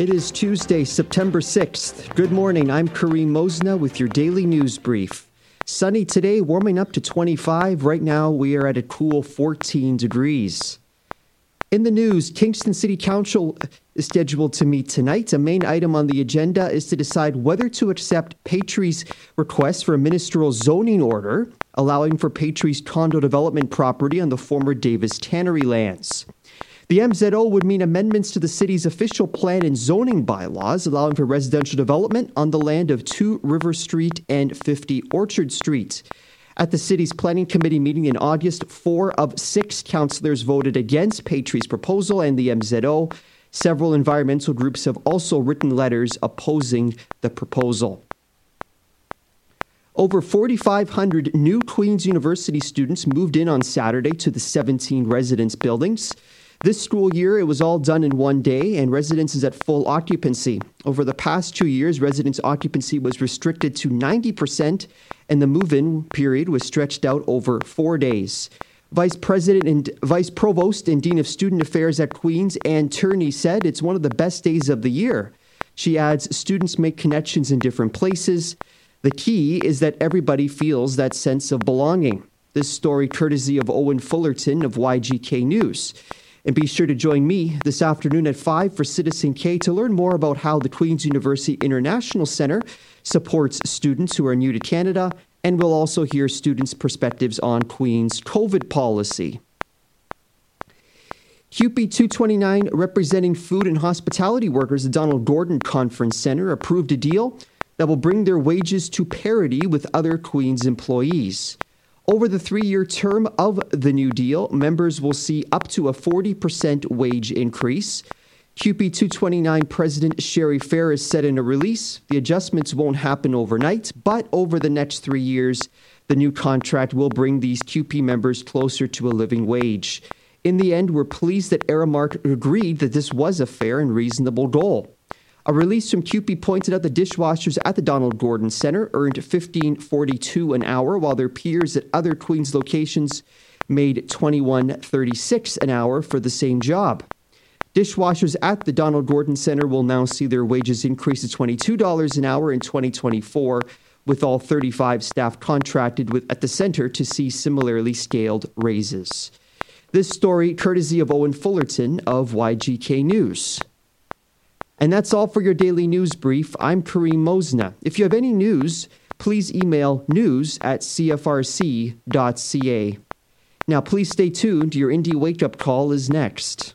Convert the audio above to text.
It is Tuesday, September 6th. Good morning. I'm Kareem Mosna with your daily news brief. Sunny today, warming up to 25. Right now, we are at a cool 14 degrees. In the news, Kingston City Council is scheduled to meet tonight. A main item on the agenda is to decide whether to accept Patry's request for a ministerial zoning order allowing for Patry's condo development property on the former Davis Tannery lands. The MZO would mean amendments to the city's official plan and zoning bylaws, allowing for residential development on the land of 2 River Street and 50 Orchard Street. At the city's planning committee meeting in August, four of six councillors voted against Patry's proposal and the MZO. Several environmental groups have also written letters opposing the proposal. Over 4,500 new Queen's University students moved in on Saturday to the 17 residence buildings. This school year, it was all done in one day, and residence is at full occupancy. Over the past two years, residence occupancy was restricted to 90%, and the move in period was stretched out over four days. Vice President and Vice Provost and Dean of Student Affairs at Queen's, Ann Tierney, said it's one of the best days of the year. She adds students make connections in different places. The key is that everybody feels that sense of belonging. This story courtesy of Owen Fullerton of YGK News. And be sure to join me this afternoon at 5 for Citizen K to learn more about how the Queen's University International Centre supports students who are new to Canada, and we'll also hear students' perspectives on Queen's COVID policy. CUPE 229, representing food and hospitality workers at Donald Gordon Conference Centre, approved a deal that will bring their wages to parity with other Queen's employees. Over the three year term of the New Deal, members will see up to a 40% wage increase. CUPE 229 President Sherry Ferris said in a release the adjustments won't happen overnight, but over the next three years, the new contract will bring these CUPE members closer to a living wage. In the end, we're pleased that Aramark agreed that this was a fair and reasonable goal. A release from CUPE pointed out the dishwashers at the Donald Gordon Center earned 15.42 an hour, while their peers at other Queens locations made 21.36 an hour for the same job. Dishwashers at the Donald Gordon Center will now see their wages increase to $22 an hour in 2024, with all 35 staff contracted with, at the center to see similarly scaled raises. This story, courtesy of Owen Fullerton of YGK News. And that's all for your daily news brief. I'm Kareem Mosna. If you have any news, please email news at cfrc.ca. Now, please stay tuned. Your Indie Wake Up Call is next.